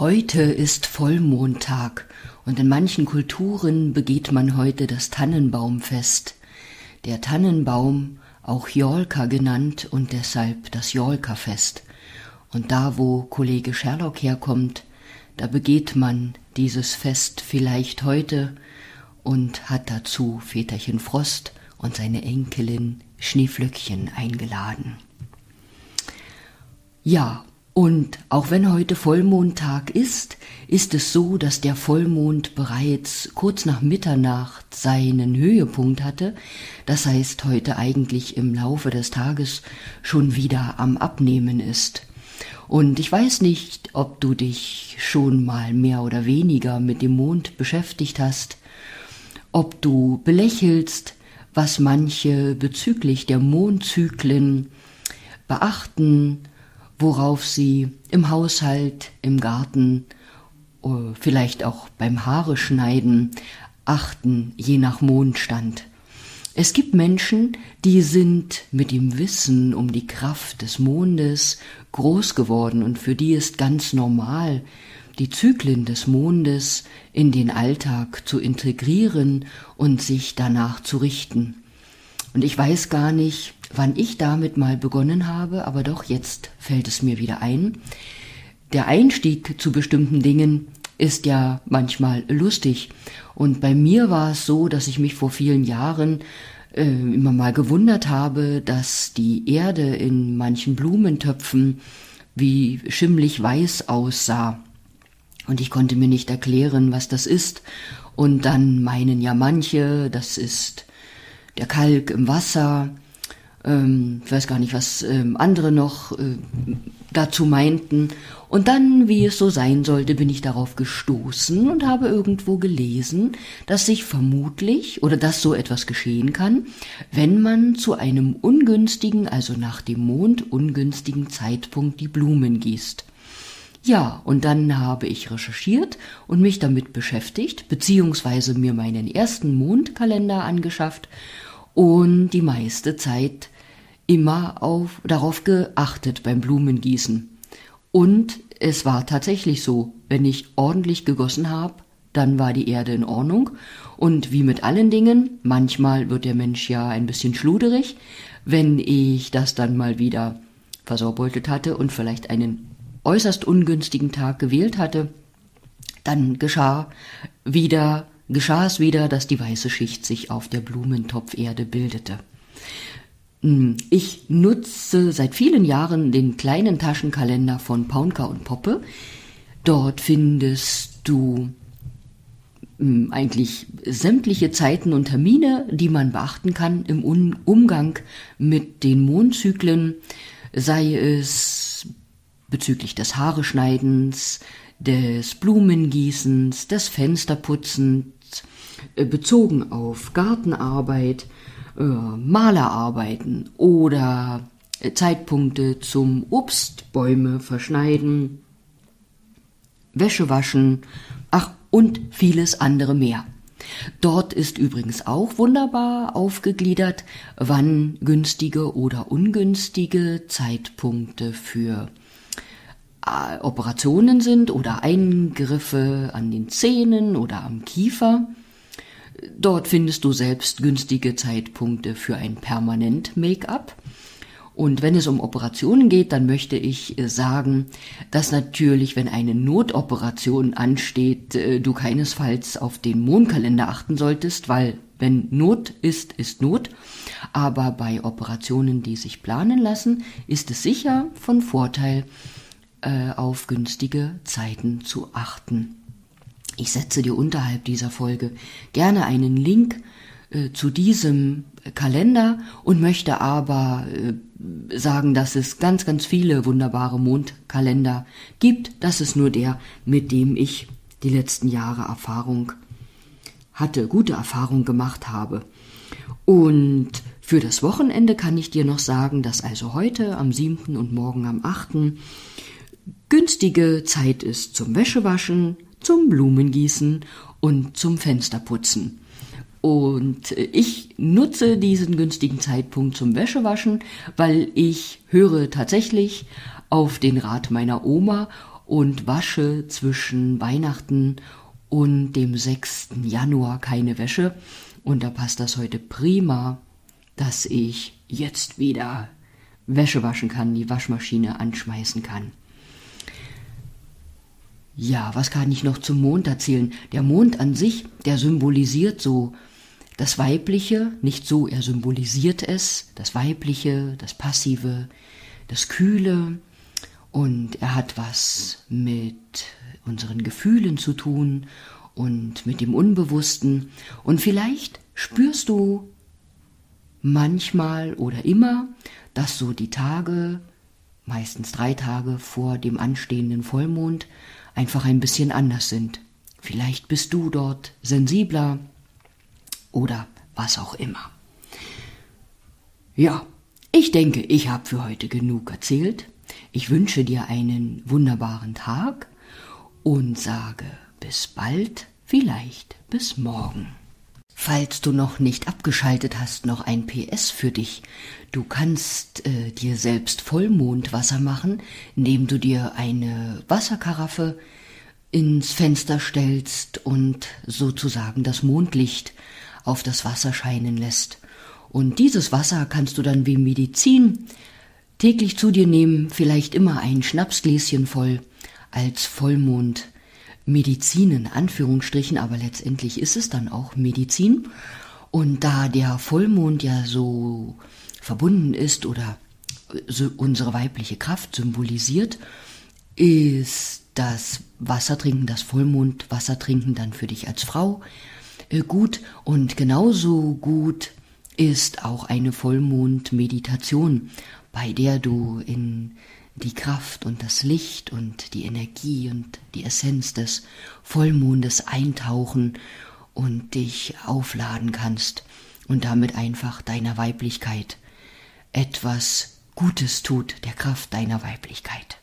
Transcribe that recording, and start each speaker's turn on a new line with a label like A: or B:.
A: Heute ist Vollmondtag und in manchen Kulturen begeht man heute das Tannenbaumfest. Der Tannenbaum, auch Jolka genannt und deshalb das Jolka-Fest. Und da, wo Kollege Sherlock herkommt, da begeht man dieses Fest vielleicht heute und hat dazu Väterchen Frost und seine Enkelin Schneeflöckchen eingeladen. Ja, und auch wenn heute Vollmondtag ist, ist es so, dass der Vollmond bereits kurz nach Mitternacht seinen Höhepunkt hatte. Das heißt, heute eigentlich im Laufe des Tages schon wieder am Abnehmen ist. Und ich weiß nicht, ob du dich schon mal mehr oder weniger mit dem Mond beschäftigt hast, ob du belächelst, was manche bezüglich der Mondzyklen beachten, worauf sie im Haushalt, im Garten, äh, vielleicht auch beim Haare schneiden, achten, je nach Mondstand. Es gibt Menschen, die sind mit dem Wissen um die Kraft des Mondes groß geworden und für die ist ganz normal, die Zyklen des Mondes in den Alltag zu integrieren und sich danach zu richten. Und ich weiß gar nicht, wann ich damit mal begonnen habe, aber doch jetzt fällt es mir wieder ein. Der Einstieg zu bestimmten Dingen ist ja manchmal lustig. Und bei mir war es so, dass ich mich vor vielen Jahren äh, immer mal gewundert habe, dass die Erde in manchen Blumentöpfen wie schimmlig weiß aussah. Und ich konnte mir nicht erklären, was das ist. Und dann meinen ja manche, das ist der Kalk im Wasser, ähm, ich weiß gar nicht, was ähm, andere noch äh, dazu meinten. Und dann, wie es so sein sollte, bin ich darauf gestoßen und habe irgendwo gelesen, dass sich vermutlich oder dass so etwas geschehen kann, wenn man zu einem ungünstigen, also nach dem Mond ungünstigen Zeitpunkt die Blumen gießt. Ja, und dann habe ich recherchiert und mich damit beschäftigt, beziehungsweise mir meinen ersten Mondkalender angeschafft und die meiste Zeit immer auf, darauf geachtet beim Blumengießen. Und es war tatsächlich so, wenn ich ordentlich gegossen habe, dann war die Erde in Ordnung. Und wie mit allen Dingen, manchmal wird der Mensch ja ein bisschen schluderig. Wenn ich das dann mal wieder versaubeutelt hatte und vielleicht einen äußerst ungünstigen Tag gewählt hatte, dann geschah wieder, geschah es wieder, dass die weiße Schicht sich auf der Blumentopferde bildete. Hm, ich nutze seit vielen Jahren den kleinen Taschenkalender von Paunka und Poppe. Dort findest du hm, eigentlich sämtliche Zeiten und Termine, die man beachten kann im Umgang mit den Mondzyklen, sei es bezüglich des Haareschneidens, des Blumengießens, des Fensterputzens, äh, bezogen auf Gartenarbeit, äh, Malerarbeiten oder äh, Zeitpunkte zum Obstbäume verschneiden, Wäsche waschen, ach und vieles andere mehr. Dort ist übrigens auch wunderbar aufgegliedert, wann günstige oder ungünstige Zeitpunkte für Operationen sind oder Eingriffe an den Zähnen oder am Kiefer. Dort findest du selbst günstige Zeitpunkte für ein Permanent-Make-up. Und wenn es um Operationen geht, dann möchte ich äh, sagen, dass natürlich, wenn eine Notoperation ansteht, äh, du keinesfalls auf den Mondkalender achten solltest, weil wenn Not ist, ist Not. Aber bei Operationen, die sich planen lassen, ist es sicher von Vorteil, äh, auf günstige Zeiten zu achten. Ich setze dir unterhalb dieser Folge gerne einen Link äh, zu diesem Kalender und möchte aber äh, sagen, dass es ganz, ganz viele wunderbare Mondkalender gibt. Das ist nur der, mit dem ich die letzten Jahre Erfahrung hatte, gute Erfahrung gemacht habe. Und für das Wochenende kann ich dir noch sagen, dass also heute am 7. und morgen am 8. günstige Zeit ist zum Wäschewaschen, zum Blumengießen und zum Fensterputzen. Und ich nutze diesen günstigen Zeitpunkt zum Wäschewaschen, weil ich höre tatsächlich auf den Rat meiner Oma und wasche zwischen Weihnachten und dem 6. Januar keine Wäsche. Und da passt das heute prima, dass ich jetzt wieder Wäsche waschen kann, die Waschmaschine anschmeißen kann. Ja, was kann ich noch zum Mond erzählen? Der Mond an sich, der symbolisiert so das Weibliche, nicht so, er symbolisiert es, das Weibliche, das Passive, das Kühle, und er hat was mit unseren Gefühlen zu tun und mit dem Unbewussten. Und vielleicht spürst du manchmal oder immer, dass so die Tage, meistens drei Tage vor dem anstehenden Vollmond, einfach ein bisschen anders sind. Vielleicht bist du dort sensibler oder was auch immer. Ja, ich denke, ich habe für heute genug erzählt. Ich wünsche dir einen wunderbaren Tag und sage bis bald, vielleicht bis morgen. Falls du noch nicht abgeschaltet hast, noch ein PS für dich. Du kannst äh, dir selbst Vollmondwasser machen, indem du dir eine Wasserkaraffe ins Fenster stellst und sozusagen das Mondlicht auf das Wasser scheinen lässt. Und dieses Wasser kannst du dann wie Medizin täglich zu dir nehmen, vielleicht immer ein Schnapsgläschen voll als Vollmond Medizin in Anführungsstrichen, aber letztendlich ist es dann auch Medizin. Und da der Vollmond ja so verbunden ist oder so unsere weibliche Kraft symbolisiert, ist das Wassertrinken, das Vollmondwassertrinken dann für dich als Frau äh, gut und genauso gut ist auch eine Vollmondmeditation, bei der du in die Kraft und das Licht und die Energie und die Essenz des Vollmondes eintauchen und dich aufladen kannst und damit einfach deiner Weiblichkeit etwas Gutes tut, der Kraft deiner Weiblichkeit.